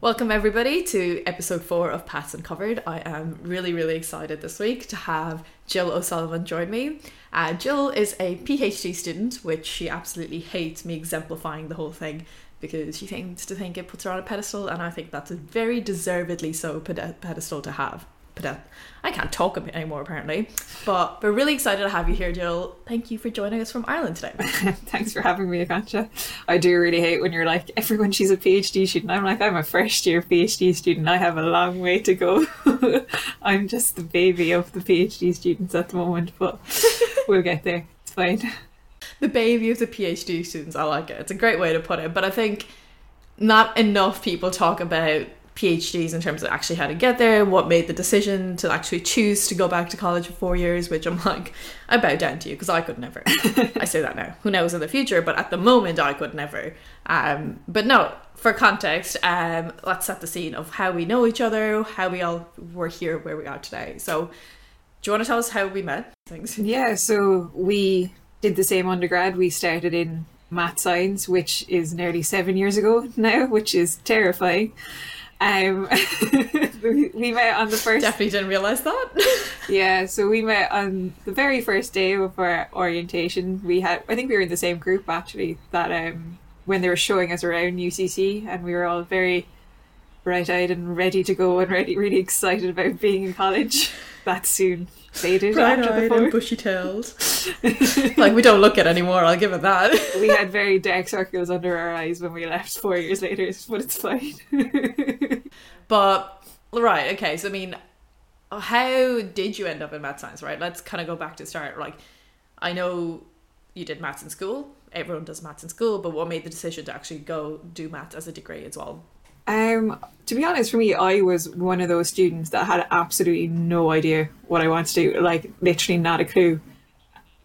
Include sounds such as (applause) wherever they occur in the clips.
Welcome, everybody, to episode four of Paths Uncovered. I am really, really excited this week to have Jill O'Sullivan join me. Uh, Jill is a PhD student, which she absolutely hates me exemplifying the whole thing because she seems to think it puts her on a pedestal, and I think that's a very deservedly so pedestal to have. Uh, I can't talk anymore apparently. But we're really excited to have you here, Jill. Thank you for joining us from Ireland today. (laughs) Thanks for having me, Akansha. I do really hate when you're like, everyone she's a PhD student. I'm like, I'm a first year PhD student. I have a long way to go. (laughs) I'm just the baby of the PhD students at the moment, but we'll get there. It's fine. The baby of the PhD students. I like it. It's a great way to put it. But I think not enough people talk about PhDs in terms of actually how to get there, what made the decision to actually choose to go back to college for four years, which I'm like, I bow down to you because I could never. (laughs) I say that now. Who knows in the future? But at the moment, I could never. Um, but no, for context, um, let's set the scene of how we know each other, how we all were here where we are today. So, do you want to tell us how we met? Things. Yeah, so we did the same undergrad. We started in math science, which is nearly seven years ago now, which is terrifying. Um, (laughs) we met on the first. Definitely didn't realize that. (laughs) yeah, so we met on the very first day of our orientation. We had, I think we were in the same group actually. That um, when they were showing us around UCC, and we were all very bright-eyed and ready to go, and ready, really excited about being in college. (laughs) That soon faded bright after the four. bushy tailed. (laughs) like we don't look at anymore. I'll give it that. we had very dark circles under our eyes when we left four years later, but it's fine. (laughs) but right, okay. So I mean, how did you end up in math science? Right, let's kind of go back to start. Like, I know you did maths in school. Everyone does maths in school, but what made the decision to actually go do maths as a degree as well? Um, to be honest, for me, I was one of those students that had absolutely no idea what I wanted to do. Like, literally not a clue.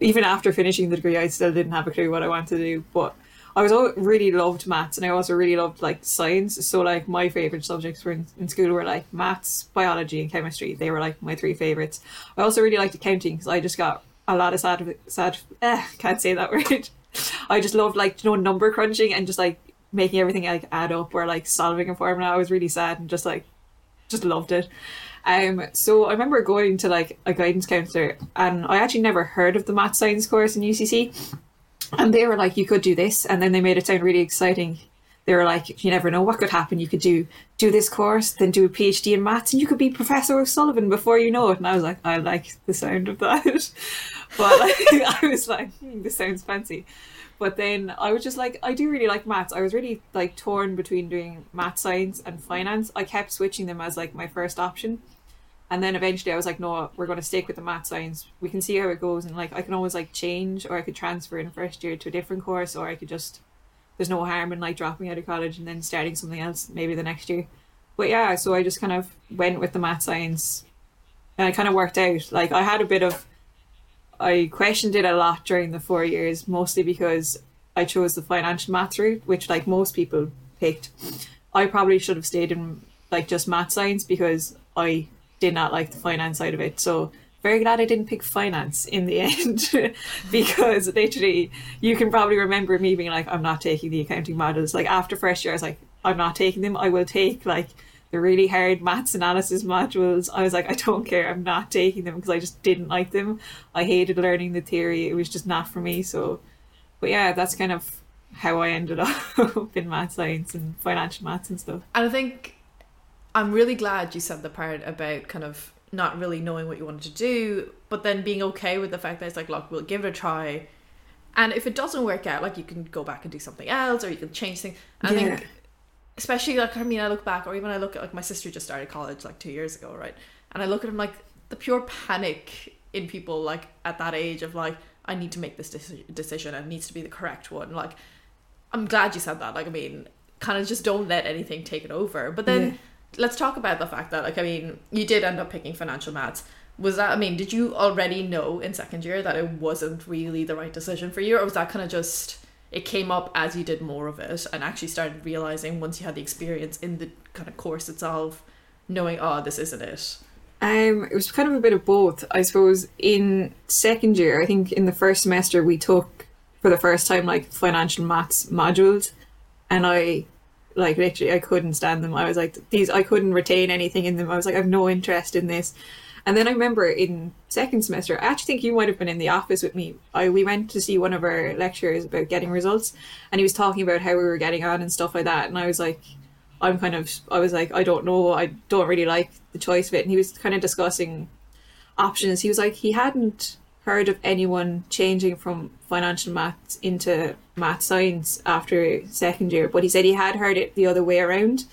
Even after finishing the degree, I still didn't have a clue what I wanted to do. But I was really loved maths, and I also really loved like science. So, like, my favorite subjects were in, in school were like maths, biology, and chemistry. They were like my three favorites. I also really liked accounting because I just got a lot of sad, sad. Eh, can't say that (laughs) word. I just loved like you know number crunching and just like making everything like add up or like solving a formula. I was really sad and just like just loved it. Um, so I remember going to like a guidance counselor, and I actually never heard of the math science course in UCC, and they were like, "You could do this," and then they made it sound really exciting. They were like, "You never know what could happen. You could do do this course, then do a PhD in maths, and you could be Professor O'Sullivan before you know it." And I was like, "I like the sound of that," (laughs) but like, (laughs) I was like, hmm, "This sounds fancy." But then I was just like, I do really like maths. I was really like torn between doing math science and finance. I kept switching them as like my first option. And then eventually I was like, no, we're going to stick with the math science. We can see how it goes. And like, I can always like change or I could transfer in first year to a different course or I could just, there's no harm in like dropping out of college and then starting something else maybe the next year. But yeah, so I just kind of went with the math science and it kind of worked out. Like I had a bit of I questioned it a lot during the four years, mostly because I chose the financial maths route, which like most people picked. I probably should have stayed in like just math science because I did not like the finance side of it. So very glad I didn't pick finance in the (laughs) end (laughs) because literally you can probably remember me being like, I'm not taking the accounting modules. Like after first year, I was like, I'm not taking them. I will take like the really hard maths analysis modules, I was like, I don't care, I'm not taking them because I just didn't like them. I hated learning the theory, it was just not for me. So, but yeah, that's kind of how I ended (laughs) up in math science and financial maths and stuff. And I think I'm really glad you said the part about kind of not really knowing what you wanted to do, but then being okay with the fact that it's like, look, we'll give it a try. And if it doesn't work out, like you can go back and do something else or you can change things. yeah. I think especially like I mean I look back or even I look at like my sister just started college like two years ago right? And I look at him like the pure panic in people like at that age of like I need to make this decision and it needs to be the correct one like I'm glad you said that like I mean kind of just don't let anything take it over. But then yeah. let's talk about the fact that like I mean you did end up picking financial maths. Was that I mean did you already know in second year that it wasn't really the right decision for you or was that kind of just it came up as you did more of it and actually started realizing once you had the experience in the kind of course itself knowing oh this isn't it um, it was kind of a bit of both i suppose in second year i think in the first semester we took for the first time like financial maths modules and i Like literally, I couldn't stand them. I was like, these, I couldn't retain anything in them. I was like, I've no interest in this. And then I remember in second semester, I actually think you might have been in the office with me. I we went to see one of our lecturers about getting results, and he was talking about how we were getting on and stuff like that. And I was like, I'm kind of, I was like, I don't know, I don't really like the choice of it. And he was kind of discussing options. He was like, he hadn't heard of anyone changing from financial maths into math science after second year, but he said he had heard it the other way around.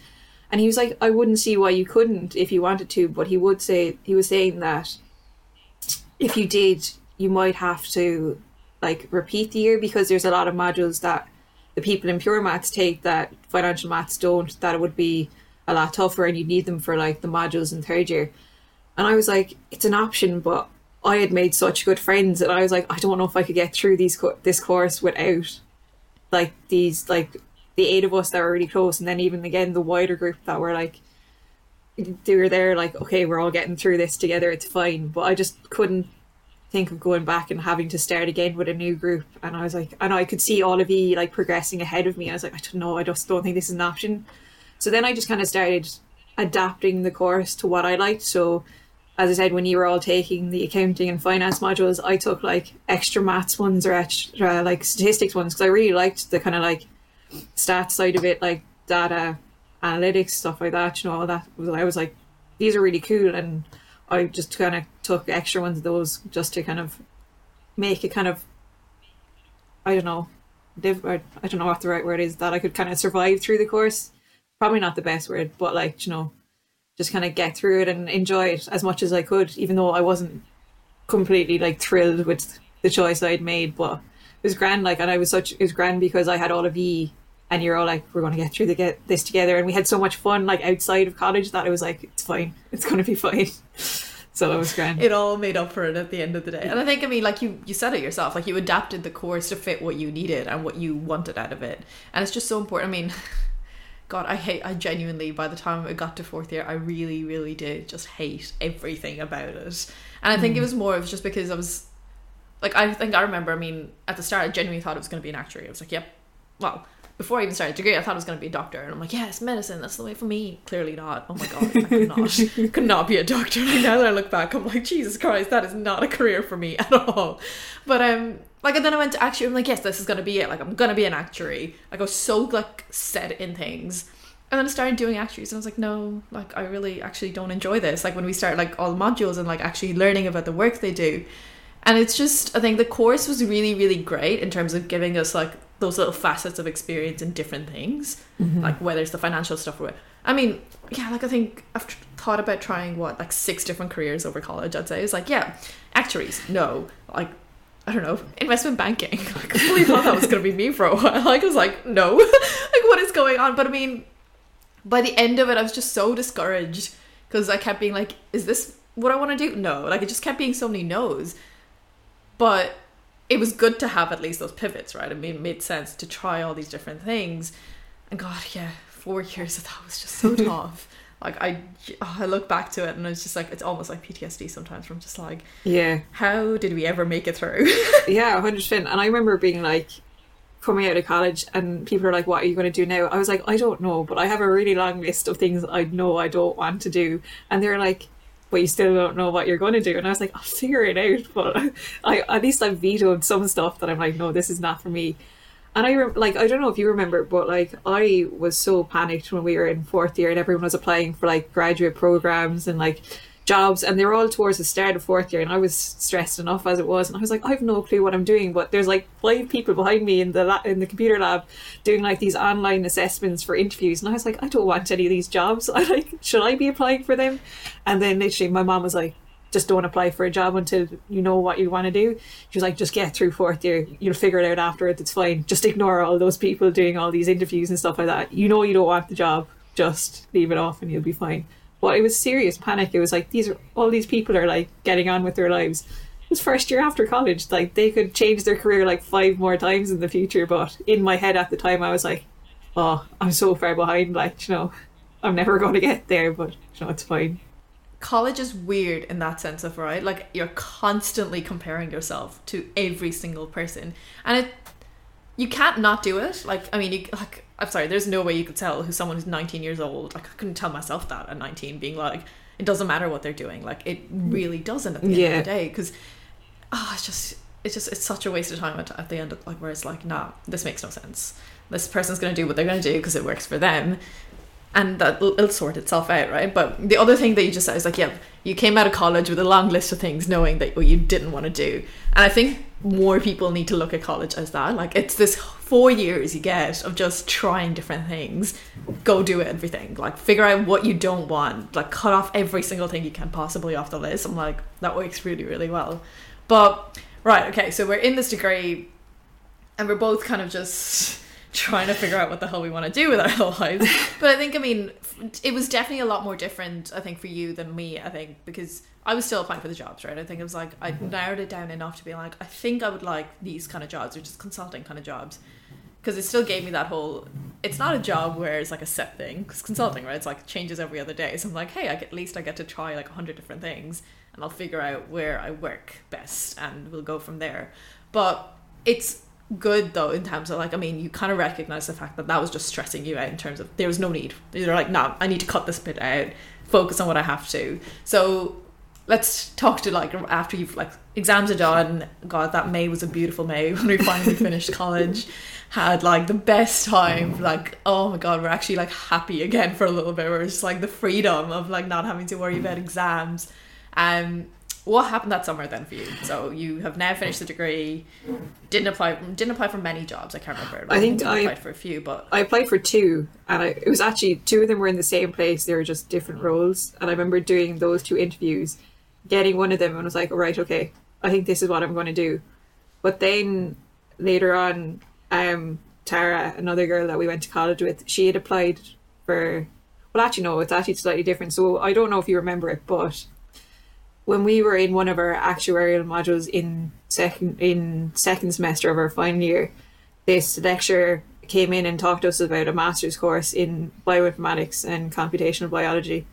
And he was like, I wouldn't see why you couldn't if you wanted to, but he would say he was saying that if you did, you might have to like repeat the year because there's a lot of modules that the people in pure maths take that financial maths don't, that it would be a lot tougher and you need them for like the modules in third year. And I was like, it's an option, but I had made such good friends, and I was like, I don't know if I could get through these co- this course without like these like the eight of us that were really close, and then even again the wider group that were like they were there like okay we're all getting through this together it's fine. But i just couldn't think of going back and having to start again with a new group. And i was like and i could see all of you like progressing ahead of me. I was like i don't know i just don't think this is an option. So then i just kind of started adapting the course to what i liked. So as I said, when you were all taking the accounting and finance modules, I took like extra maths ones or extra like statistics ones because I really liked the kind of like stats side of it, like data analytics stuff like that. You know, all that. I was like, these are really cool, and I just kind of took extra ones of those just to kind of make it kind of, I don't know, live. I don't know what the right word is that I could kind of survive through the course. Probably not the best word, but like you know just kind of get through it and enjoy it as much as I could, even though I wasn't completely like thrilled with the choice I'd made. But it was grand, like, and I was such it was grand because I had all of you, and you're all like, we're going to get through the get this together, and we had so much fun like outside of college that I was like, it's fine, it's going to be fine. (laughs) so it was grand. It all made up for it at the end of the day, and I think I mean, like you you said it yourself, like you adapted the course to fit what you needed and what you wanted out of it, and it's just so important. I mean. (laughs) God, I hate. I genuinely, by the time I got to fourth year, I really, really did just hate everything about it. And I think mm. it was more of just because I was, like, I think I remember. I mean, at the start, I genuinely thought it was going to be an actuary. I was like, yep. Well, before I even started degree, I thought I was going to be a doctor, and I'm like, yes, medicine. That's the way for me. Clearly not. Oh my god, I could not, (laughs) could not be a doctor. Like now that I look back, I'm like, Jesus Christ, that is not a career for me at all. But um, like and then I went to actuary. I'm like, yes, this is gonna be it. Like I'm gonna be an actuary. Like I was so like set in things. And then I started doing actuaries and I was like, no, like I really actually don't enjoy this. Like when we start like all the modules and like actually learning about the work they do. And it's just I think the course was really, really great in terms of giving us like those little facets of experience in different things. Mm-hmm. Like whether it's the financial stuff or I mean, yeah, like I think I've thought about trying what, like six different careers over college, I'd say. It's like, yeah, actuaries, no. Like I don't know, investment banking. (laughs) Like, I really thought that was going to be me for a while. (laughs) Like, I was like, no, (laughs) like, what is going on? But I mean, by the end of it, I was just so discouraged because I kept being like, is this what I want to do? No. Like, it just kept being so many no's. But it was good to have at least those pivots, right? I mean, it made sense to try all these different things. And God, yeah, four (laughs) years of that was just so (laughs) tough. Like I, oh, I look back to it and it's just like it's almost like PTSD sometimes from just like yeah. how did we ever make it through? (laughs) Yeah 100% and I remember being like coming out of college and people are like what are you going to do now? I was like I don't know but I have a really long list of things I know I don't want to do. And they're like but you still don't know what you're going to do. And I was like I'll figure it out but (laughs) I at least I've vetoed some stuff that I'm like no this is not for me. And I re- like I don't know if you remember, but like I was so panicked when we were in fourth year and everyone was applying for like graduate programs and like jobs, and they were all towards the start of fourth year, and I was stressed enough as it was, and I was like, I have no clue what I'm doing, but there's like five people behind me in the la- in the computer lab doing like these online assessments for interviews, and I was like, I don't want any of these jobs. (laughs) I like, should I be applying for them? And then literally, my mom was like, just don't apply for a job until you know what you want to do. She was like, just get through fourth year. You'll figure it out afterwards. It's fine. Just ignore all those people doing all these interviews and stuff like that. You know you don't want the job. Just leave it off and you'll be fine. But it was serious panic. It was like these are all these people are like getting on with their lives. It was first year after college. Like they could change their career like five more times in the future. But in my head at the time, I was like, oh, I'm so far behind. Like you know, I'm never going to get there. But you know, it's fine college is weird in that sense of right like you're constantly comparing yourself to every single person and it you can't not do it like i mean you like I'm sorry, there's no way you could tell who someone who's 19 years old. Like I couldn't tell myself that at 19, being like, it doesn't matter what they're doing. Like it really doesn't at the end of the day because, oh, ah, it's just it's just it's such a waste of time at, at the end of like where it's like, nah, this makes no sense. This person's gonna do what they're gonna do because it works for them. And that it'll sort itself out, right? But the other thing that you just said is like, yeah, you came out of college with a long list of things, knowing that what you didn't want to do. And I think more people need to look at college as that. Like, it's this four years you get of just trying different things. Go do everything. Like, figure out what you don't want. Like, cut off every single thing you can possibly off the list. I'm like, that works really, really well. But right, okay, so we're in this degree, and we're both kind of just trying to figure out what the hell we want to do with our (laughs) lives. But I think, I mean, it was definitely a lot more different, I think, for you than me, I think, because I was still applying for the jobs, right? I think it was like, I mm-hmm. narrowed it down enough to be like, I think I would like these kind of jobs, or just consulting kind of jobs. Because it still gave me that whole, it's not a job where it's like a set thing, because consulting, right? It's like changes every other day. So I'm like, hey, I get, at least I get to try like a hundred different things, and I'll figure out where I work best, and we'll go from there. But it's good though in terms of like I mean you kind of recognize the fact that that was just stressing you out in terms of there was no need. You're like no I need to cut this bit out. Focus on what I have to. So let's talk to like after you've like exams are done. God that May was a beautiful May when we finally finished (laughs) college. Had like the best time. Like oh my god we're actually like happy again for a little bit. We're just like the freedom of like not having to worry about exams. Um what happened that summer then for you? So you have now finished the degree. Didn't apply. Didn't apply for many jobs. I can't remember. I think I- applied for a few, but I applied for two, and I, it was actually two of them were in the same place. They were just different roles, and I remember doing those two interviews, getting one of them, and was like, "All right, okay, I think this is what I'm going to do." But then later on, um, Tara, another girl that we went to college with, she had applied for. Well, actually, no, it's actually slightly different. So I don't know if you remember it, but when we were in one of our actuarial modules in second in second semester of our final year, this lecturer came in and talked to us about a master's course in bioinformatics and computational biology.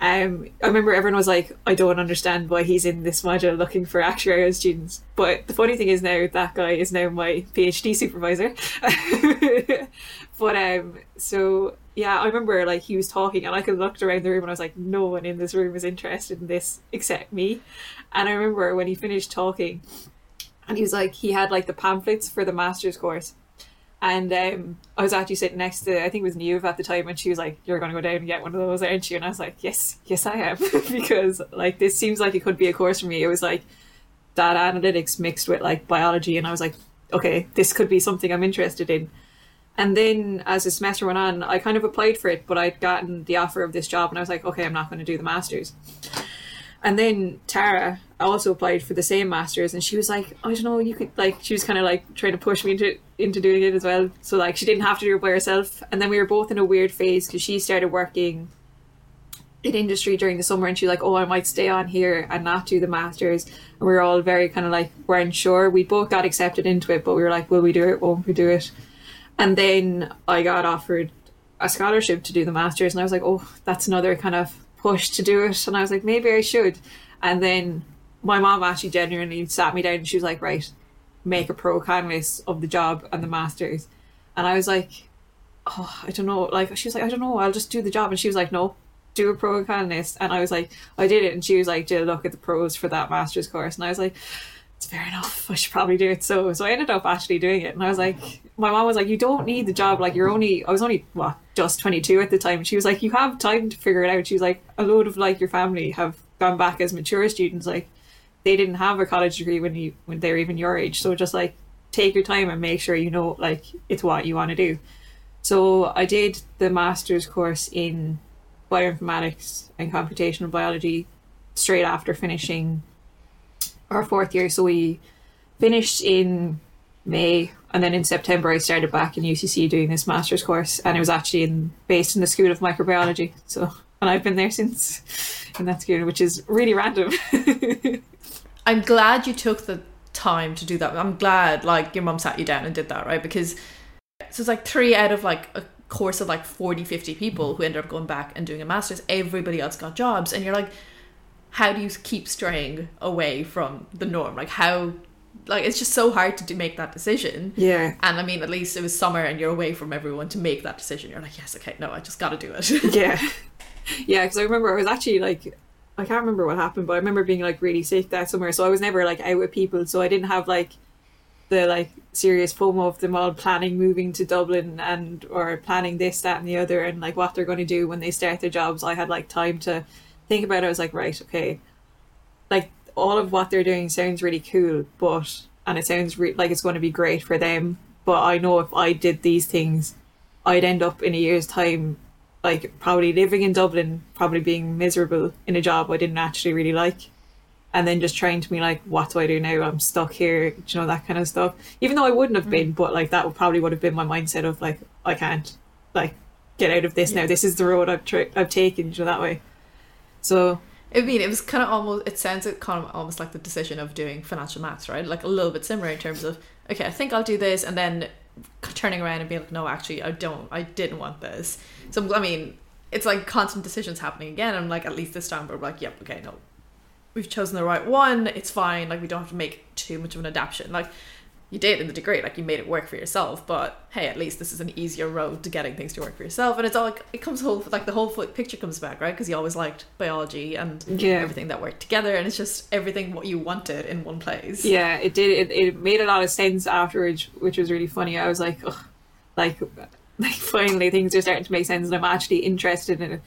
Um, I remember everyone was like, I don't understand why he's in this module looking for actuarial students. But the funny thing is now that guy is now my PhD supervisor. (laughs) but um, so yeah, I remember like he was talking and I could looked around the room and I was like, no one in this room is interested in this except me. And I remember when he finished talking, and he was like, he had like the pamphlets for the master's course. And um, I was actually sitting next to, I think it was Neve at the time, and she was like, "You're going to go down and get one of those, aren't you?" And I was like, "Yes, yes, I am," (laughs) because like this seems like it could be a course for me. It was like data analytics mixed with like biology, and I was like, "Okay, this could be something I'm interested in." And then as the semester went on, I kind of applied for it, but I'd gotten the offer of this job, and I was like, "Okay, I'm not going to do the masters." And then Tara also applied for the same masters, and she was like, "I don't know, you could like." She was kind of like trying to push me into into doing it as well. So like she didn't have to do it by herself. And then we were both in a weird phase because she started working in industry during the summer, and she was like, "Oh, I might stay on here and not do the masters." And we were all very kind of like weren't sure. We both got accepted into it, but we were like, "Will we do it? Won't we do it?" And then I got offered a scholarship to do the masters, and I was like, "Oh, that's another kind of push to do it." And I was like, "Maybe I should." And then my mom actually genuinely sat me down and she was like, "Right, make a pro list of the job and the masters." And I was like, "Oh, I don't know." Like she was like, "I don't know. I'll just do the job." And she was like, "No." Do a pro list, and I was like, I did it, and she was like, "Jill, look at the pros for that master's course," and I was like, it's fair enough. I should probably do it. So, so I ended up actually doing it, and I was like, my mom was like, you don't need the job. Like, you're only, I was only what, just 22 at the time. And she was like, you have time to figure it out. She was like, a load of like your family have gone back as mature students. Like, they didn't have a college degree when you when they were even your age. So just like take your time and make sure you know like it's what you want to do. So I did the master's course in bioinformatics and computational biology straight after finishing our fourth year. So we finished in May, and then in September I started back in UCC doing this master's course, and it was actually in based in the School of Microbiology. So, and I've been there since in that school, which is really random. (laughs) I'm glad you took the time to do that. I'm glad like your mum sat you down and did that, right? Because so it's like three out of like a course of like 40, 50 people who ended up going back and doing a master's. Everybody else got jobs, and you're like, how do you keep straying away from the norm? Like how like it's just so hard to do, make that decision. Yeah. And I mean, at least it was summer and you're away from everyone to make that decision. You're like, yes, okay, no, I just got to do it. (laughs) yeah. Yeah, because I remember I was actually like, I can't remember what happened, but I remember being like really sick that summer. So I was never like out with people. So I didn't have like the like serious FOMO of them all planning moving to Dublin and or planning this, that, and the other, and like what they're going to do when they start their jobs. I had like time to think about it. I was like, right, okay, like all of what they're doing sounds really cool, but and it sounds re- like it's going to be great for them. But I know if I did these things, I'd end up in a year's time, like probably living in Dublin, probably being miserable in a job I didn't actually really like, and then just trying to be like, what do I do now? I'm stuck here, do you know that kind of stuff. Even though I wouldn't have mm. been, but like that would probably would have been my mindset of like, I can't, like, get out of this now. This is the road I've tra- I've taken, you know that way. So I mean, it was kind of almost. It sounds kind of almost like the decision of doing financial maths, right? Like a little bit similar in terms of okay, I think I'll do this, and then turning around and being like, no, actually, I don't. I didn't want this. So I mean, it's like constant decisions happening again. I'm like, at least this time, we're like, yep, okay, no, we've chosen the right one. It's fine. Like we don't have to make too much of an adaptation. Like you did in the degree, like you made it work for yourself. But hey, at least this is an easier road to getting things to work for yourself. And it's all like it comes whole like the whole picture comes back, right? Because you always liked biology and yeah, everything that worked together, and it's just everything what you wanted in one place. Yeah, it did. It, it made a lot of sense afterwards, which was really funny. I was like, Ugh. like, (laughs) like finally things are starting to make sense, and I'm actually interested in it.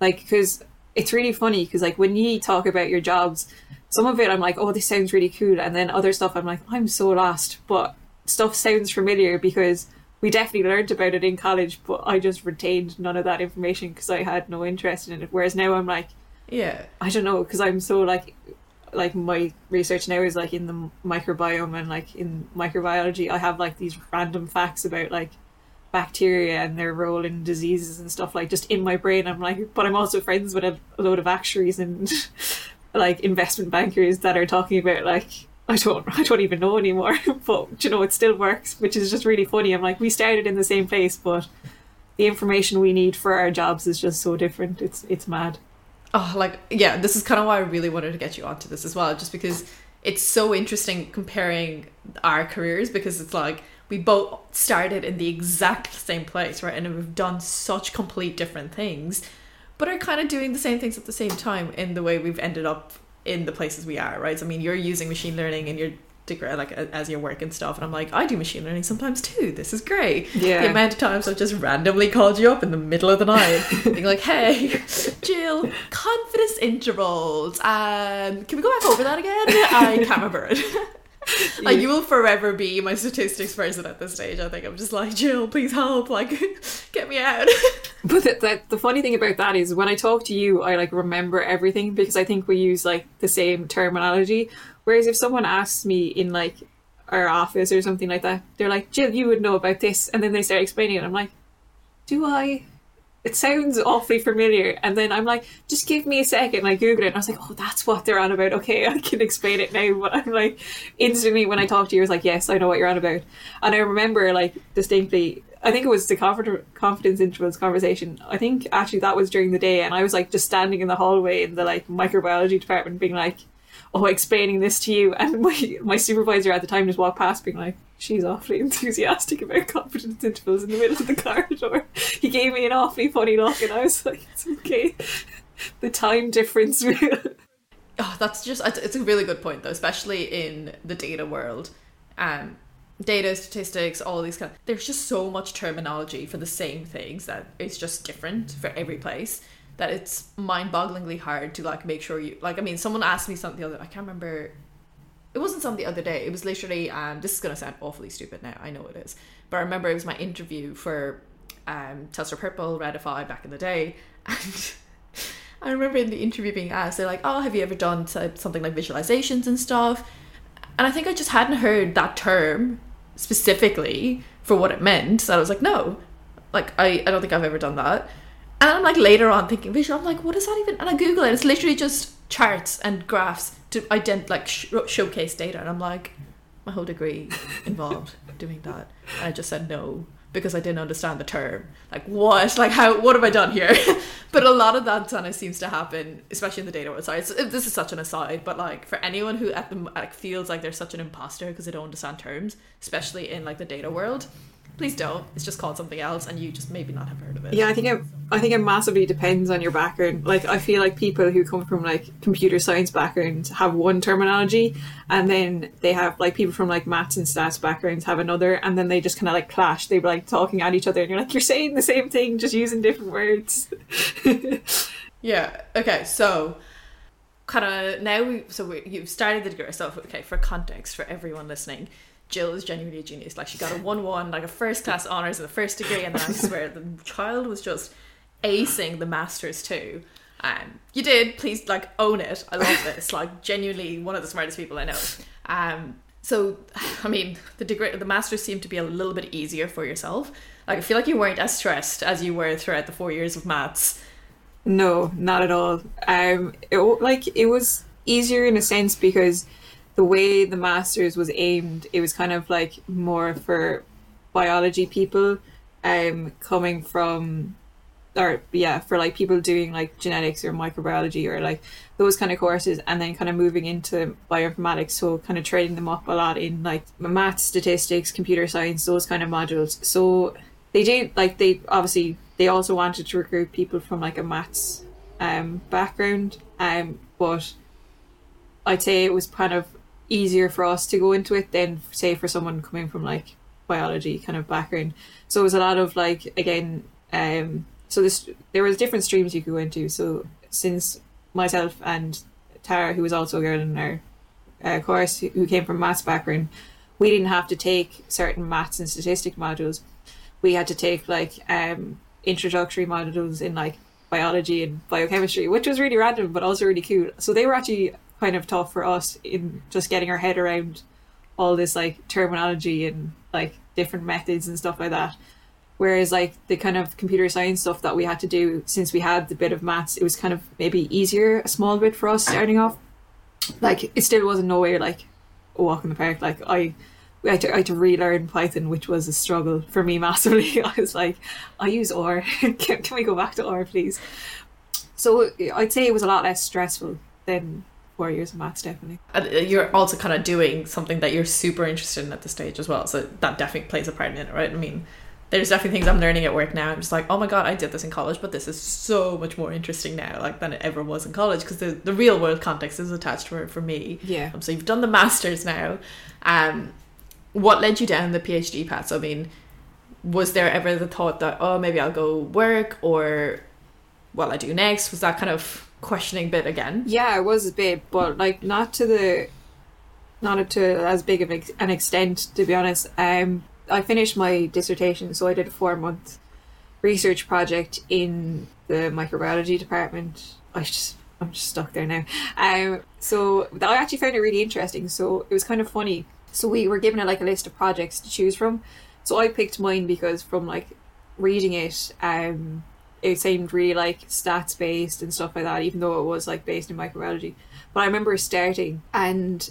Like, because it's really funny because like when you talk about your jobs, some of it I'm like, oh, this sounds really cool, and then other stuff I'm like, I'm so lost, but stuff sounds familiar because we definitely learned about it in college, but I just retained none of that information because I had no interest in it. Whereas now I'm like, yeah, I don't know because I'm so like like my research now is like in the microbiome and like in microbiology. I have like these random facts about like bacteria and their role in diseases and stuff like just in my brain. I'm like but I'm also friends with a, a load of actuaries and (laughs) like investment bankers that are talking about like I don't (laughs) I don't even know anymore (laughs) but you know it still works which is just really funny. I'm like we started in the same place but the information we need for our jobs is just so different. It's it's mad. Oh like yeah this is kind of why I really wanted to get you onto this as well just because it's so interesting comparing our careers because it's like we both started in the exact same place right and we've done such complete different things but are kind of doing the same things at the same time in the way we've ended up in the places we are right? So, I mean you're using machine learning in your degree like as your work and stuff and I'm like I do machine learning sometimes too. This is great. Yeah. The amount of times I've just randomly called you up in the middle of the night being like hey (laughs) Jill confidence intervals um can we go back over that again? I can't remember it (laughs) (laughs) like you will forever be my statistics person at this stage. I think I'm just like Jill, please help, like (laughs) get me out. (laughs) but the, the, the, funny thing about that is when I talk to you, I like remember everything because I think we use like the same terminology. Whereas if someone asks me in like our office or something like that, they're like, Jill, you would know about this, and then they start explaining it. I'm like, do I? It sounds awfully familiar. And then I'm like, just give me a second. And I Google it and I was like, oh, that's what they're on about. Okay, (laughs) I can explain it now. But I'm like, instantly when I talked to you, I was like, yes, I know what you're on about. And I remember like distinctly, I think it was the confidence intervals conversation. I think actually that was during the day. And I was like just standing in the hallway in the like microbiology department being like, oh, explaining this to you. (laughs) And my, my supervisor at the time just walked past being like, she's awfully (laughs) enthusiastic about confidence intervals in the middle of the (laughs) corridor. He gave me an awfully funny look, and I was like, it's okay. The time difference. oh, that's just, it's a really good point, though, especially in the data world. Um, data, statistics, all these kind of, there's just so much terminology for the same things that it's just different for every place that it's mind-bogglingly hard to like make sure you like i mean someone asked me something the other i can't remember it wasn't some the other day. It was literally um this is gonna sound awfully stupid now, I know it is. But I remember it was my interview for um Telstra Purple, Readify back in the day (laughs) and I remember in the interview being asked, they're like, Oh, have you ever done something like visualizations and stuff? And I think I just hadn't heard that term specifically for what it meant. So I was like, no, like I, I don't think I've ever done that. And I'm like later on thinking visual, I'm like, what is that even? And I Google it. It's literally just charts and graphs to ident like sh- showcase data, and I'm like, my whole degree involved doing that. And I just said no because I didn't understand the term. Like what? Like how? What have I done here? (laughs) but a lot of that kind of seems to happen, especially in the data world. Sorry, it's, this is such an aside, but like for anyone who at the like feels like they're such an imposter because they don't understand terms, especially in like the data world, please don't. It's just called something else, and you just maybe not have heard of it. Yeah, I think it. I think it massively depends on your background. Like, I feel like people who come from like computer science backgrounds have one terminology, and then they have like people from like maths and stats backgrounds have another, and then they just kind of like clash. They were like talking at each other, and you're like, you're saying the same thing, just using different words. (laughs) yeah. Okay. So kind of now we so we, you've started the degree so okay for context for everyone listening Jill is genuinely a genius. Like she got a one one, like a first class honors in the first degree, and then I swear the child was just acing the masters too. Um, you did. Please like own it. I love this. Like genuinely one of the smartest people I know. Um, so (sighs) I mean the degree, the masters seemed to be a little bit easier for yourself. Like I feel like you weren't as stressed as you were throughout the four years of maths. No, not at all. Um, it, like it was easier in a sense because the way the masters was aimed, it was kind of like more for biology people, um, coming from, or yeah, for like people doing like genetics or microbiology or like those kind of courses, and then kind of moving into bioinformatics. So kind of training them up a lot in like math, statistics, computer science, those kind of modules. So they did like they obviously they also wanted to recruit people from like a maths um background, um, but I'd say it was kind of easier for us to go into it than say for someone coming from like biology kind of background. So it was a lot of like again, um, so this there was different streams you could go into. So since myself and Tara, who was also a girl in our uh, course, who came from maths background, we didn't have to take certain maths and statistic modules. We had to take like um, introductory modules in like biology and biochemistry, which was really random but also really cool. So they were actually kind of tough for us in just getting our head around all this like terminology and like different methods and stuff like that. Whereas like the kind of computer science stuff that we had to do since we had the bit of maths, it was kind of maybe easier a small bit for us starting off. Like it still wasn't nowhere like a walk in the park. Like I I had, to, I had to relearn Python, which was a struggle for me (laughs) massively. I was like, I use R. (laughs) can, can we go back to R, please? So I'd say it was a lot less stressful than four years of maths, definitely. And uh, you're also kind of doing something that you're super interested in at the stage as well. So that definitely plays a part in it, right? I mean, there's definitely things I'm learning at work now. I'm just like, oh my god, I did this in college, but this is so much more interesting now, like than it ever was in college, because the, the real world context is attached for for me. Yeah. Um, so you've done the masters now. Um, what led you down the PhD path? So I mean, was there ever the thought that oh maybe I'll go work or what I do next? Was that kind of questioning bit again. Yeah, it was a bit, but like not to the, not to as big of an extent, to be honest. Um, I finished my dissertation, so I did a four month research project in the microbiology department. I just I'm just stuck there now. Um, so I actually found it really interesting. So it was kind of funny. So we were given like a list of projects to choose from. So I picked mine because from like reading it, um, it seemed really like stats based and stuff like that, even though it was like based in microbiology. But I remember starting and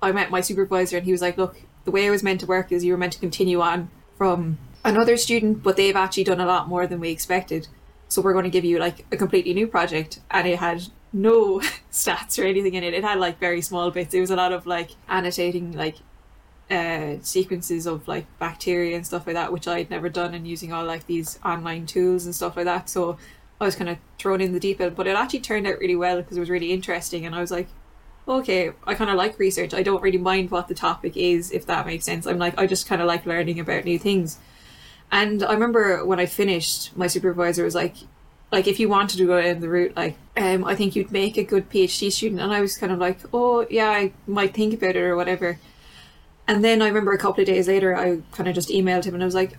I met my supervisor and he was like, Look, the way it was meant to work is you were meant to continue on from another student, but they've actually done a lot more than we expected. So we're going to give you like a completely new project. And it had no (laughs) stats or anything in it. It had like very small bits. It was a lot of like annotating like uh, sequences of like bacteria and stuff like that, which I'd never done, and using all like these online tools and stuff like that. So I was kind of thrown in the deep end, but it actually turned out really well because it was really interesting, and I was like, okay, I kind of like research. I don't really mind what the topic is, if that makes sense. I'm like, I just kind of like learning about new things. And I remember when I finished, my supervisor was like, like if you wanted to go down the route, like, um, I think you'd make a good PhD student. And I was kind of like, oh yeah, I might think about it or whatever. And then I remember a couple of days later, I kind of just emailed him and I was like,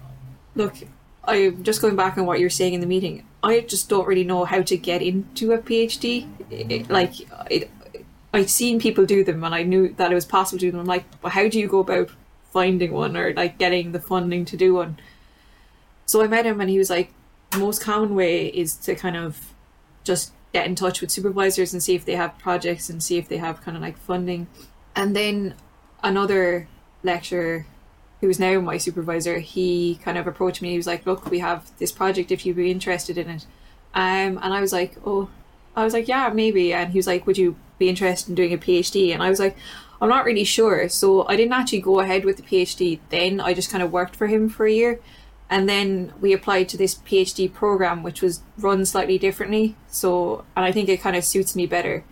look, I'm just going back on what you're saying in the meeting. I just don't really know how to get into a PhD. It, like, it, I'd seen people do them and I knew that it was possible to do them. I'm like, well, how do you go about finding one or like getting the funding to do one? So I met him and he was like, the most common way is to kind of just get in touch with supervisors and see if they have projects and see if they have kind of like funding. And then another lecturer who's now my supervisor, he kind of approached me. He was like, "Look, we have this project. If you'd be interested in it," um, and I was like, "Oh." I was like, yeah, maybe. And he was like, would you be interested in doing a PhD? And I was like, I'm not really sure. So I didn't actually go ahead with the PhD then. I just kind of worked for him for a year. And then we applied to this PhD program, which was run slightly differently. So, and I think it kind of suits me better.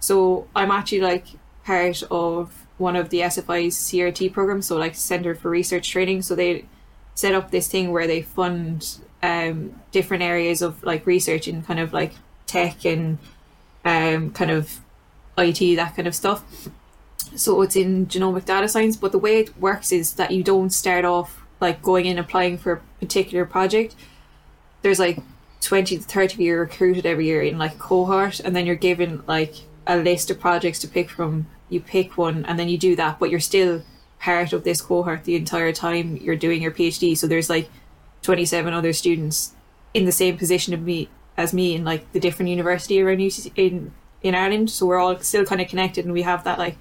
So I'm actually like part of one of the SFI's CRT programs, so like Center for Research Training. So they set up this thing where they fund um, different areas of like research in kind of like tech and um, kind of IT, that kind of stuff. So it's in genomic data science, but the way it works is that you don't start off like going in applying for a particular project. There's like 20 to 30 of you recruited every year in like a cohort, and then you're given like a list of projects to pick from. You pick one, and then you do that, but you're still part of this cohort the entire time you're doing your PhD. So there's like 27 other students in the same position of me as me in like the different university around UC, in in Ireland. So we're all still kind of connected, and we have that like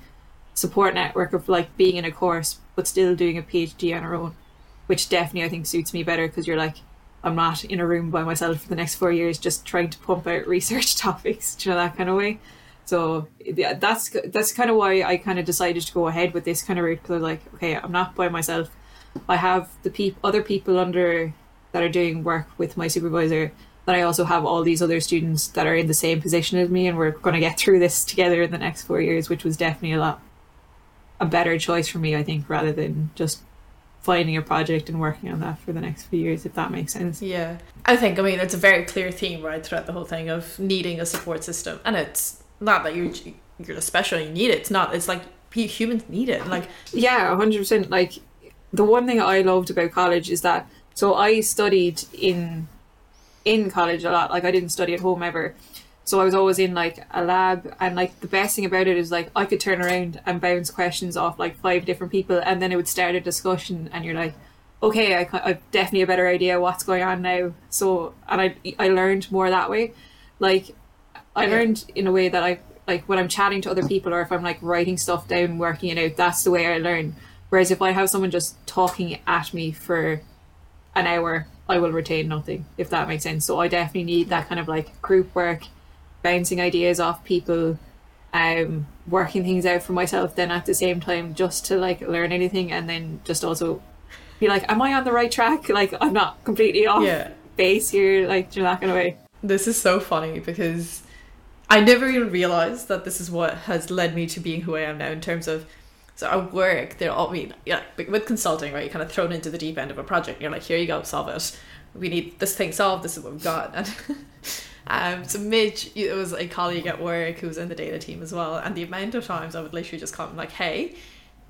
support network of like being in a course but still doing a PhD on our own, which definitely I think suits me better because you're like I'm not in a room by myself for the next four years just trying to pump out (laughs) research topics, you know that kind of way. So yeah, that's that's kind of why I kind of decided to go ahead with this kind of route because like, okay, I'm not by myself. I have the peop- other people under that are doing work with my supervisor but I also have all these other students that are in the same position as me, and we're going to get through this together in the next four years, which was definitely a lot a better choice for me, I think, rather than just finding a project and working on that for the next few years, if that makes sense. Yeah, I think I mean it's a very clear theme right throughout the whole thing of needing a support system, and it's not that you're you're special, you need it. It's not. It's like humans need it. Like yeah, hundred percent. Like the one thing I loved about college is that so I studied in in college a lot. Like I didn't study at home ever. So I was always in like a lab and like the best thing about it is like I could turn around and bounce questions off like five different people and then it would start a discussion and you're like okay I, I've definitely a better idea what's going on now so and I I learned more that way like I learned in a way that I like when I'm chatting to other people or if I'm like writing stuff down working it out that's the way I learn whereas if I have someone just talking at me for an hour I will retain nothing, if that makes sense. So I definitely need that kind of like group work, bouncing ideas off people, um, working things out for myself then at the same time just to like learn anything and then just also be like, Am I on the right track? (laughs) Like I'm not completely off yeah. base here, like you're not gonna way. This is so funny because I never even realized that this is what has led me to being who I am now in terms of so at work, they're all I mean, yeah, with consulting, right? You're kind of thrown into the deep end of a project. You're like, here you go, solve it. We need this thing solved. This is what we've got. And (laughs) um, so Midge, it was a colleague at work who was in the data team as well. And the amount of times I would literally just come like, hey,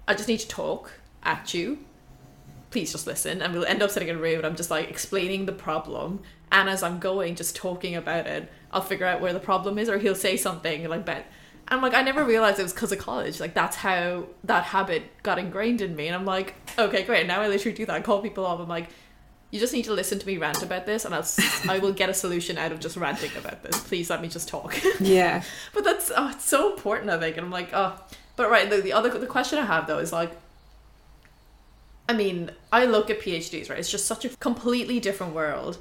I just need to talk at you. Please just listen. And we'll end up sitting in a room and I'm just like explaining the problem. And as I'm going, just talking about it, I'll figure out where the problem is, or he'll say something like, "Bet." And I'm like, I never realized it was because of college. Like that's how that habit got ingrained in me. And I'm like, okay, great. Now I literally do that. I call people up. I'm like, you just need to listen to me rant about this, and I'll I will get a solution out of just ranting about this. Please let me just talk. (laughs) Yeah. but that's oh, it's so important. I think, and I'm like, oh, but right. The, the other the question I have though is like, I mean, I look at PhDs, right? It's just such a completely different world.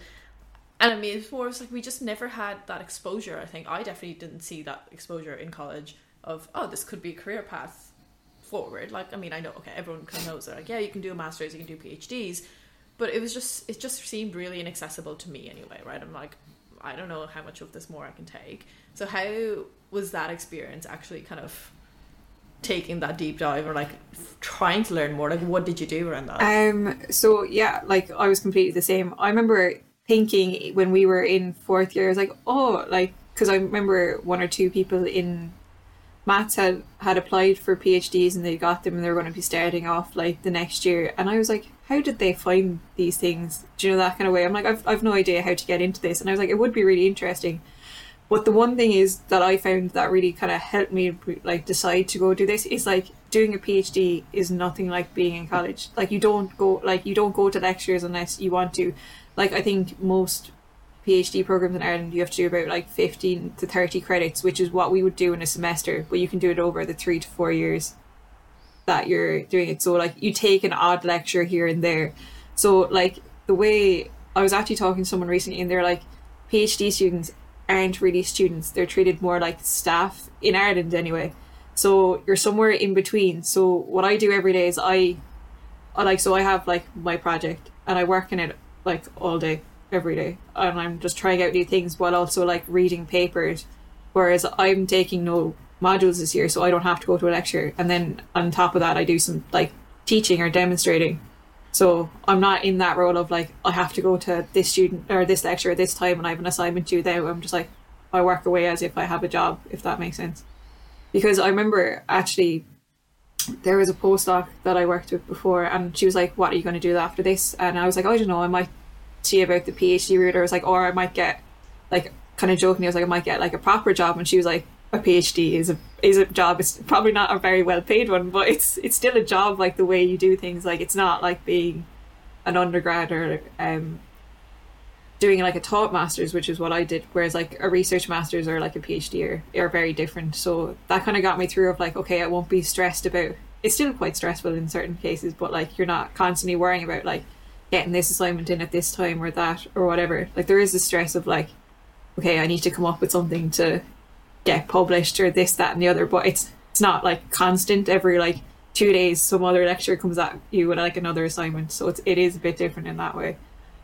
And I mean, more it's like we just never had that exposure. I think I definitely didn't see that exposure in college of oh, this could be a career path forward. Like, I mean, I know okay, everyone kind of knows that. Like, yeah, you can do a master's, you can do PhDs, but it was just it just seemed really inaccessible to me anyway. Right? I'm like, I don't know how much of this more I can take. So how was that experience actually kind of taking that deep dive or like trying to learn more like what did you do around that um so yeah like i was completely the same i remember thinking when we were in fourth year, I was like, oh, like, because I remember one or two people in maths had, had applied for PhDs and they got them and they were going to be starting off like the next year. And I was like, how did they find these things? Do you know that kind of way? I'm like, I've, I've no idea how to get into this. And I was like, it would be really interesting. But the one thing is that I found that really kind of helped me like decide to go do this is like doing a PhD is nothing like being in college. Like you don't go like you don't go to lectures unless you want to like I think most PhD programs in Ireland you have to do about like 15 to 30 credits, which is what we would do in a semester, but you can do it over the three to four years. that you're doing it. So like you take an odd lecture here and there. So like the way I was actually talking to someone recently and they're like PhD students aren't really students. They're treated more like staff in Ireland anyway. So you're somewhere in between. So what I do every day is I I like so I have like my project and I work in it like all day, every day. And I'm just trying out new things while also like reading papers. Whereas I'm taking no modules this year, so I don't have to go to a lecture. And then on top of that I do some like teaching or demonstrating. So I'm not in that role of like I have to go to this student or this lecture at this time and I have an assignment due there. I'm just like I work away as if I have a job, if that makes sense. Because I remember actually there was a postdoc that I worked with before and she was like, What are you gonna do after this? And I was like, I don't know, I might see about the PhD route or I was like, or I might get like kind of jokingly, I was like, I might get like a proper job and she was like, a PhD is a is a job. It's probably not a very well paid one, but it's it's still a job. Like the way you do things, like it's not like being an undergrad or um, doing like a taught masters, which is what I did. Whereas like a research masters or like a PhD are, are very different. So that kind of got me through of like, okay, I won't be stressed about. It's still quite stressful in certain cases, but like you're not constantly worrying about like getting this assignment in at this time or that or whatever. Like there is the stress of like, okay, I need to come up with something to get published or this, that, and the other. But it's it's not like constant. Every like two days, some other lecturer comes at you with like another assignment. So it's it is a bit different in that way.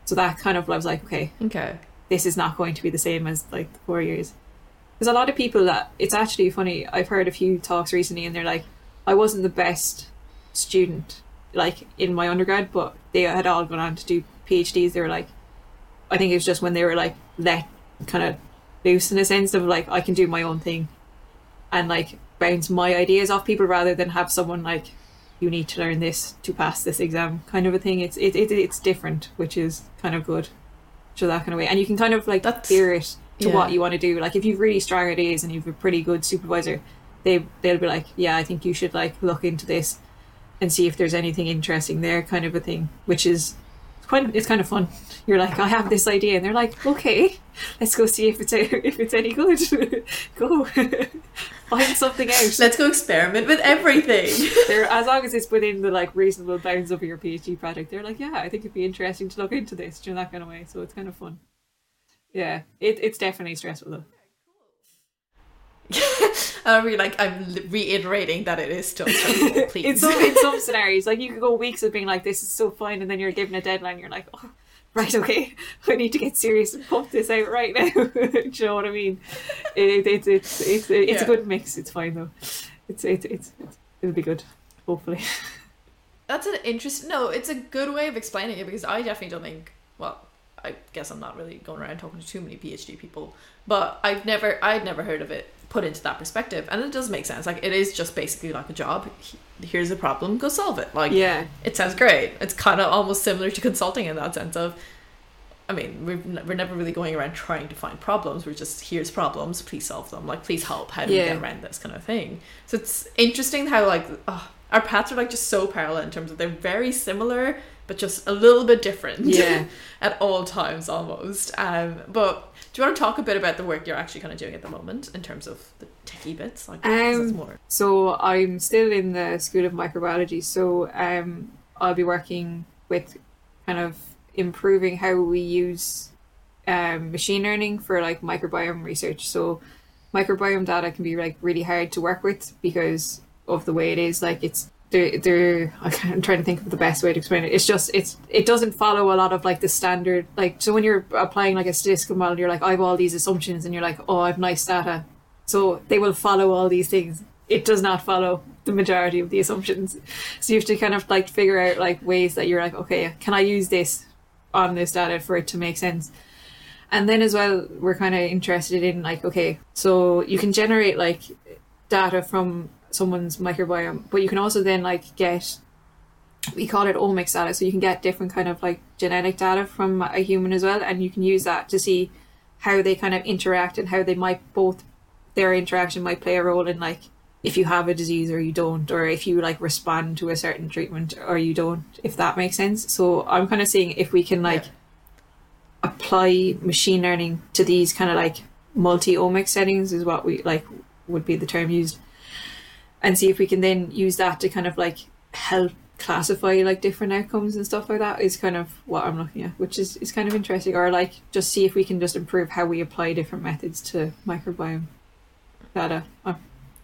So that kind of I was like, okay, Okay. this is not going to be the same as like the four years. There's a lot of people that it's actually funny. I've heard a few talks recently, and they're like, I wasn't the best student like in my undergrad, but they had all gone on to do PhDs. They were like, I think it was just when they were like let kind of loose in a sense of like I can do my own thing, and like bounce my ideas off people rather than have someone like you need to learn this to pass this exam kind of a thing. It's it, it it's different, which is kind of good. So that kind of way, and you can kind of like That's- steer it to yeah. what you want to do. Like if you've really strong ideas and you've a pretty good supervisor, they they'll be like, yeah, I think you should like look into this and see if there's anything interesting there, kind of a thing. Which is it's kind of fun. You're like, I have this idea, and they're like, okay, let's go see if it's if it's any good. (laughs) go (laughs) find something out. Let's go experiment with everything. (laughs) They're, as long as it's within the like reasonable bounds of your PhD project, they're like, yeah, I think it'd be interesting to look into this, you know, that kind of way. So it's kind of fun. Yeah, it, it's definitely stressful though. (laughs) I mean, like I'm reiterating that it is still stressful. (laughs) Please. in some in some scenarios, like you could go weeks of being like, "This is so fine," and then you're given a deadline. You're like, "Oh, right, okay, (laughs) I need to get serious and pump this out right now." Do you know what I mean? It, it, it's it's it's Yeah. a good mix. It's fine though. It's it's, it's it'll be good, hopefully. That's an interesting. No, it's a good way of explaining it because I definitely don't think. Well, I guess I'm not really going around talking to too many PhD people, but I've never, I'd never heard of it put into that perspective, and it does make sense. Like it is just basically like a job. Here's a problem, go solve it. Like Yeah, it sounds great. It's kind of almost similar to consulting in that sense of. I mean, we've, n- we're never really going around trying to find problems. We're just here's problems, please solve them. Like, please help. How do we get around this kind of thing? So it's interesting how like oh, our paths are like just so parallel in terms of they're very similar, but just a little bit different. Yeah. (laughs) at all times almost. Um, but do you want to talk a bit about the work you're actually kind of doing at the moment in terms of the techie bits? Like, Um, more. So I'm still in the School of Microbiology. So um, I'll be working with kind of improving how we use um, machine learning for like microbiome research. So microbiome data can be like really hard to work with because of the way it is. Like it's they're, they're (laughs) I'm trying to think of the best way to explain it. It's just it's it doesn't follow a lot of like the standard like so when you're applying like a statistical model, you're like I have all these assumptions, and you're like oh I've nice data, so they will follow all these things. It does not follow the majority of the assumptions. So you have to kind of like figure out like ways that you're like, okay, can I use this on this data for it to make sense? And then as well, we're kind of interested in like, okay, so you can generate like data from someone's microbiome, but you can also then like get we call it omics data, so you can get different kind of like genetic data from a human as well, and you can use that to see how they kind of interact and how they might both their interaction might play a role in like if you have a disease or you don't, or if you like respond to a certain treatment or you don't, if that makes sense. So I'm kind of seeing if we can like Yeah. apply machine learning to these kind of like multi omic settings is what we like would be the term used. And see if we can then use that to kind of like help classify like different outcomes and stuff like that is kind of what I'm looking at, which is, is kind of interesting. Or like just see if we can just improve how we apply different methods to microbiome data. Uh,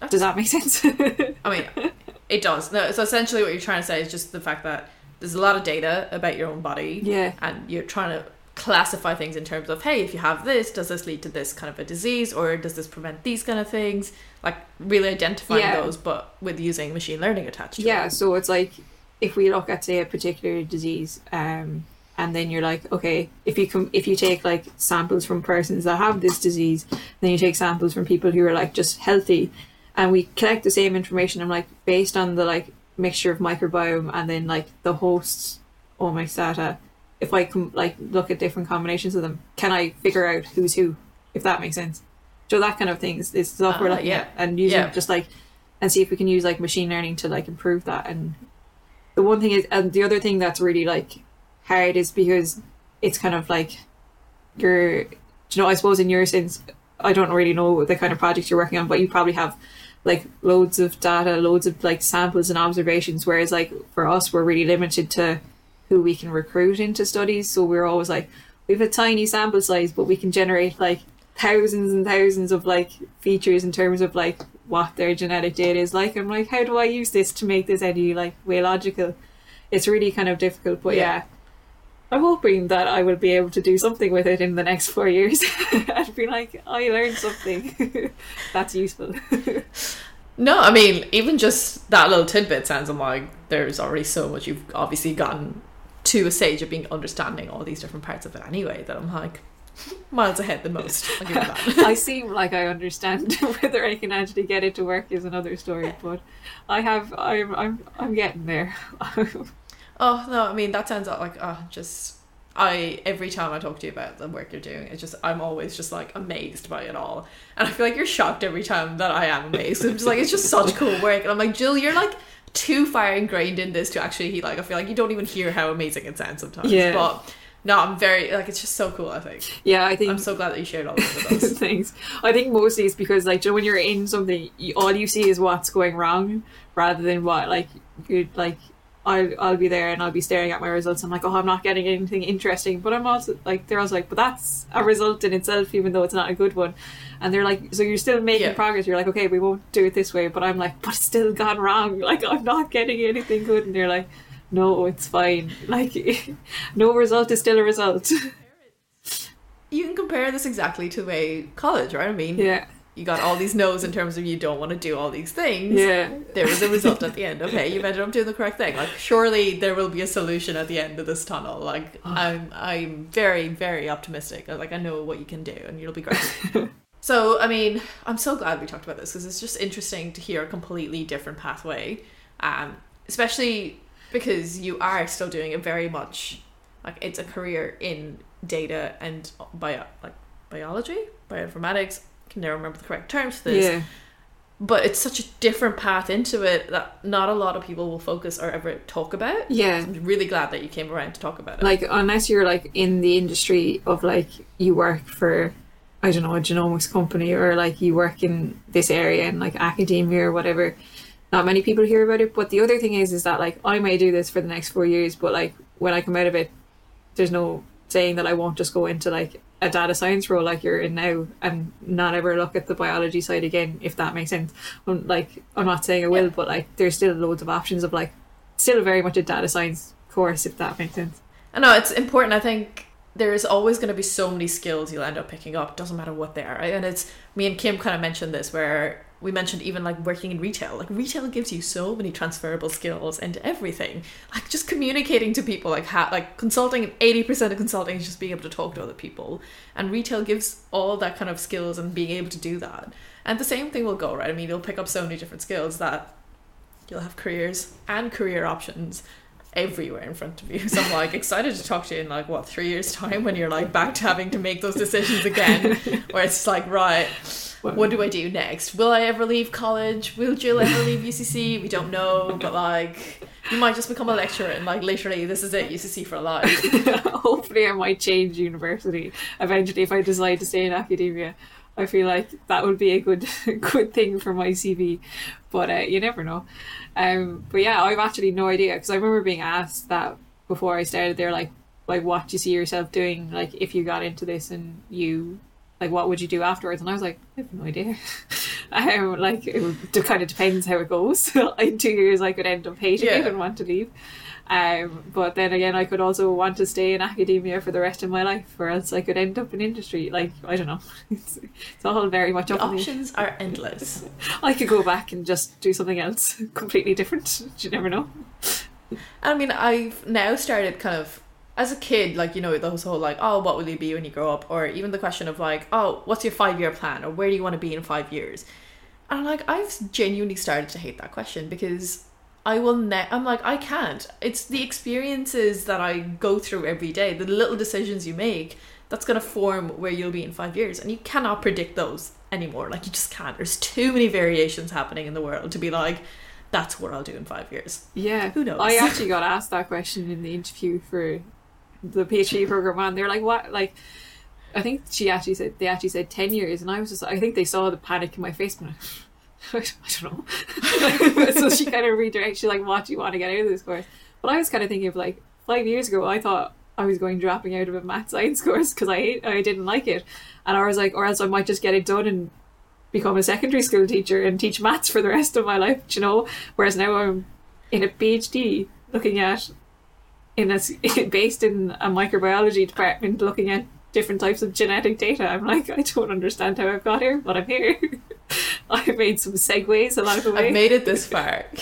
does that make sense? (laughs) I mean, it does. No, so essentially, what you're trying to say is just the fact that there's a lot of data about your own body, yeah. and you're trying to classify things in terms of, hey, if you have this, does this lead to this kind of a disease, or does this prevent these kind of things? Like really identifying Yeah. those, but with using machine learning attached. to Yeah, it. so it's like if we look at say a particular disease, um, and then you're like, okay, if you come, if you take like samples from persons that have this disease, then you take samples from people who are like just healthy, and we collect the same information. I'm like based on the like mixture of microbiome and then like the host's omics data. If I can like look at different combinations of them, can I figure out who's who? If that makes sense. So that kind of thing is, is stuff we're Uh, looking yeah. at and using Yeah. just like and see if we can use like machine learning to like improve that and the one thing is and the other thing that's really like hard is because it's kind of like you're do you know i suppose in your sense i don't really know the kind of projects you're working on but you probably have like loads of data loads of like samples and observations whereas like for us we're really limited to who we can recruit into studies so we're always like we have a tiny sample size but we can generate like thousands and thousands of like features in terms of like what their genetic data is like. I'm like, how do I use this to make this any like way logical? It's really kind of difficult, but Yeah. yeah. I'm hoping that I will be able to do something with it in the next four years (laughs) and be like, I learned something (laughs) that's useful. (laughs) No, I mean, even just that little tidbit sounds like there's already so much you've obviously gotten to a stage of being understanding all these different parts of it anyway that I'm like miles ahead the most. I'll give that. (laughs) I seem like I understand (laughs) whether I can actually get it to work is another story, but I have I'm I'm I'm getting there. (laughs) Oh no, I mean that sounds like oh just I every time I talk to you about the work you're doing, it's just I'm always just like amazed by it all, and I feel like you're shocked every time that I am amazed. I'm just like it's just such cool work, and I'm like Jill, you're like too far ingrained in this to actually like I feel like you don't even hear how amazing it sounds sometimes. Yeah. But no, I'm very like it's just so cool. I think yeah, I think I'm so glad that you shared all of it with us. (laughs) Thanks. I think mostly it's because like you know, when you're in something, you, all you see is what's going wrong, rather than what like you like. I'll I'll be there and I'll be staring at my results. I'm like, oh, I'm not getting anything interesting, but I'm also like, they're also like, but that's a result in itself, even though it's not a good one. And they're like, so you're still making Yeah. progress. You're like, okay, we won't do it this way, but I'm like, but it's still gone wrong. (laughs) Like I'm not getting anything good, and they're like, no, it's fine. (laughs) Like (laughs) no result is still a result. You can compare this exactly to the way college, right? I mean, yeah, you got all these no's in terms of you don't want to do all these things. yeah. there was a result at the end. Okay, you've ended up doing the correct thing. Like surely there will be a solution at the end of this tunnel. Like I'm I'm very, very optimistic. Like I know what you can do and you'll be great. (laughs) so I mean, I'm so glad we talked about this because it's just interesting to hear a completely different pathway. Um, especially because you are still doing it very much like it's a career in data and bio like biology, bioinformatics. Can never remember the correct terms for this Yeah. but it's such a different path into it that not a lot of people will focus or ever talk about. Yeah. I'm really glad that you came around to talk about it. like unless you're like in the industry of like you work for I don't know a genomics company or like you work in this area in like academia or whatever not many people hear about it but the other thing is is that like I may do this for the next four years but like when I come out of it there's no saying that I won't just go into like a data science role like you're in now and not ever look at the biology side again if that makes sense I'm, like I'm not saying I will Yeah. but like there's still loads of options of like still very much a data science course if that makes sense I know it's important. I think there's always going to be so many skills you'll end up picking up. Doesn't matter what they are, right? And it's me and Kim kind of mentioned this where we mentioned even like working in retail. Like retail gives you so many transferable skills and everything. Like just communicating to people, like how like consulting. Eighty percent of consulting is just being able to talk to other people, and retail gives all that kind of skills and being able to do that. And the same thing will go, right? I mean, you'll pick up so many different skills that you'll have careers and career options everywhere in front of you. (laughs) So I'm like excited to talk to you in like what three years time when you're like back to having to make those decisions again, (laughs) where it's like right, what do I do next? Will I ever leave college? Will Jill ever leave UCC? We don't know, but like you might just become a lecturer and like literally this is it UCC for life. (laughs) Hopefully, I might change university eventually if I decide to stay in academia. I feel like that would be a good good thing for my CV, but uh, you never know. Um, but yeah, I've actually no idea because I remember being asked that before I started. They're like, like, what do you see yourself doing? Like, if you got into this and you, like, what would you do afterwards? And I was like, I have no idea. (laughs) um, like, it, would, it kind of depends how it goes. (laughs) in two years, I could end up hating Yeah. it and want to leave. Um, but then again, I could also want to stay in academia for the rest of my life, or else I could end up in industry. Like I don't know, (laughs) it's, it's all very much up options are endless. (laughs) I could go back and just do something else (laughs) completely different. You never know. I mean, I've now started kind of as a kid, like you know, those whole like, oh, what will you be when you grow up, or even the question of like, oh, what's your five year plan, or where do you want to be in five years? And like, I've genuinely started to hate that question because I will ne- I'm like, I can't. It's the experiences that I go through every day, the little decisions you make, that's gonna form where you'll be in five years, and you cannot predict those anymore. Like, you just can't. There's too many variations happening in the world to be like, that's what I'll do in five years. Yeah, Who knows? I (laughs) actually got asked that question in the interview for the PhD program, and they're like, "What?" Like, I think she actually said they actually said ten years, and I was just, I think they saw the panic in my face, and (laughs) I, don't know. (laughs) so she kind of redirected, she's like, "What do you want to get out of this course?" But I was kind of thinking of like five years ago, I thought I was going dropping out of a math science (laughs) course because I I didn't like it, and I was like, or else I might just get it done and become a secondary school teacher and teach maths for the rest of my life, you know. Whereas now I'm in a PhD looking at in a based in a microbiology department looking at different types of genetic data. I'm like, I don't understand how I've got here, but I'm here. (laughs) I've made some segues along the way. I've made it this far. (laughs)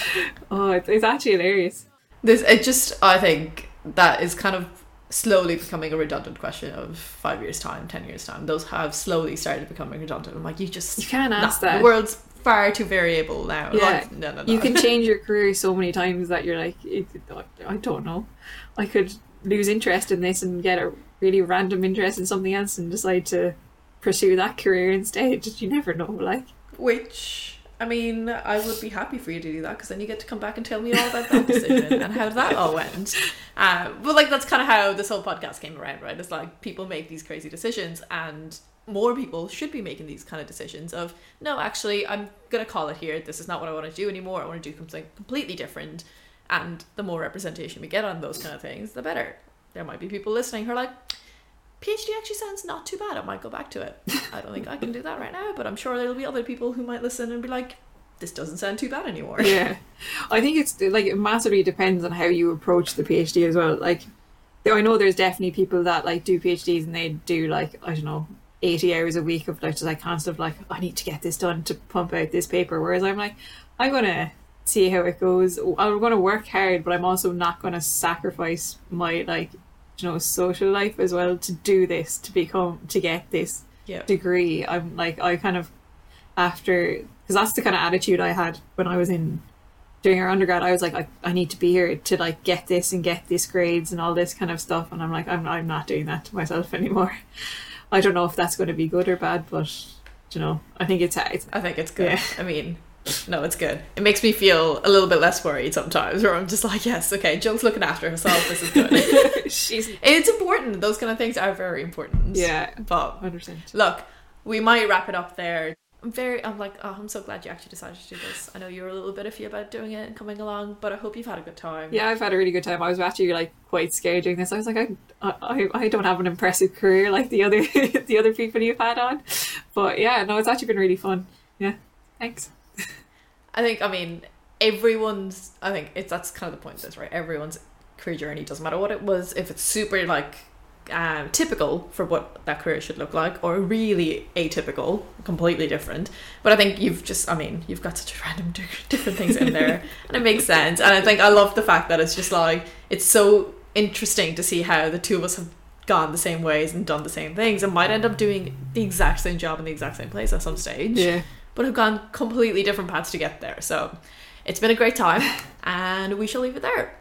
(laughs) oh, it's, it's actually hilarious. This it just I think that is kind of slowly becoming a redundant question of five years time, ten years time. Those have slowly started becoming redundant. I'm like, you just You can't nah, ask that. The world's far too variable now. Yeah. Like, no, no, no. You can change your career so many times that you're like, I don't know. I could lose interest in this and get a really random interest in something else and decide to pursue that career instead. You never know. Like, Which I mean, I would be happy for you to do that because then you get to come back and tell me all about that decision (laughs) and how that all went. Uh, but like that's kind of how this whole podcast came around, right? It's like people make these crazy decisions and more people should be making these kind of decisions of no actually i'm gonna call it here this is not what i want to do anymore i want to do something completely different and the more representation we get on those kind of things the better there might be people listening who are like phd actually sounds not too bad. I might go back to it. I don't think i can do that right now but i'm sure there'll be other people who might listen and be like this doesn't sound too bad anymore. (laughs) Yeah, I think it's like it massively depends on how you approach the PhD as well. Like, I know there's definitely people that like do PhDs and they do like I don't know. 80 hours a week of like just like constant like I need to get this done to pump out this paper. Whereas I'm like I'm gonna see how it goes. I'm gonna work hard but I'm also not gonna sacrifice my like you know social life as well to do this to become to get this yeah. degree. I'm like i kind of after because that's the kind of attitude i had when i was in doing our undergrad. I was like I, I need to be here to like get this and get these grades and all this kind of stuff. And i'm like i'm, I'm not doing that to myself (laughs) anymore. I don't know if that's going to be good or bad but you know i think it's, it's i think it's good. Yeah. i mean no it's good it makes me feel a little bit less worried sometimes where i'm just like yes okay jill's looking after herself this is good (laughs) she's It's important. Those kind of things are very important. yeah But 100% look, we might wrap it up there. I'm very. I'm like. Oh, I'm so glad you actually decided to do this. I know you were a little bit iffy about doing it and coming along, but I hope you've had a good time. yeah i've had a really good time i was actually like quite scared doing this i was like i i, I don't have an impressive career like the other (laughs) the other people you've had on but yeah no it's actually been really fun yeah thanks I think. I mean, everyone's. I think it's that's kind of the point of this, right? Everyone's career journey doesn't matter what it was. If it's super like um, typical for what that career should look like, or really atypical, completely different. But I think you've just, I mean, you've got such random different things in there, (laughs) and it makes sense. And I think I love the fact that it's just like it's so interesting to see how the two of us have gone the same ways and done the same things, and might end up doing the exact same job in the exact same place at some stage yeah but have gone completely different paths to get there. So it's been a great time, (laughs) and we shall leave it there.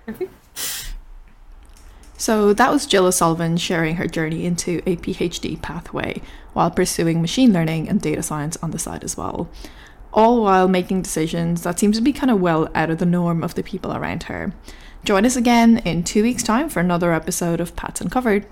So that was Jill O'Sullivan sharing her journey into a PhD pathway while pursuing machine learning and data science on the side as well. All while making decisions that seem to be kind of well out of the norm of the people around her. Join us again in two weeks' time for another episode of Paths Uncovered.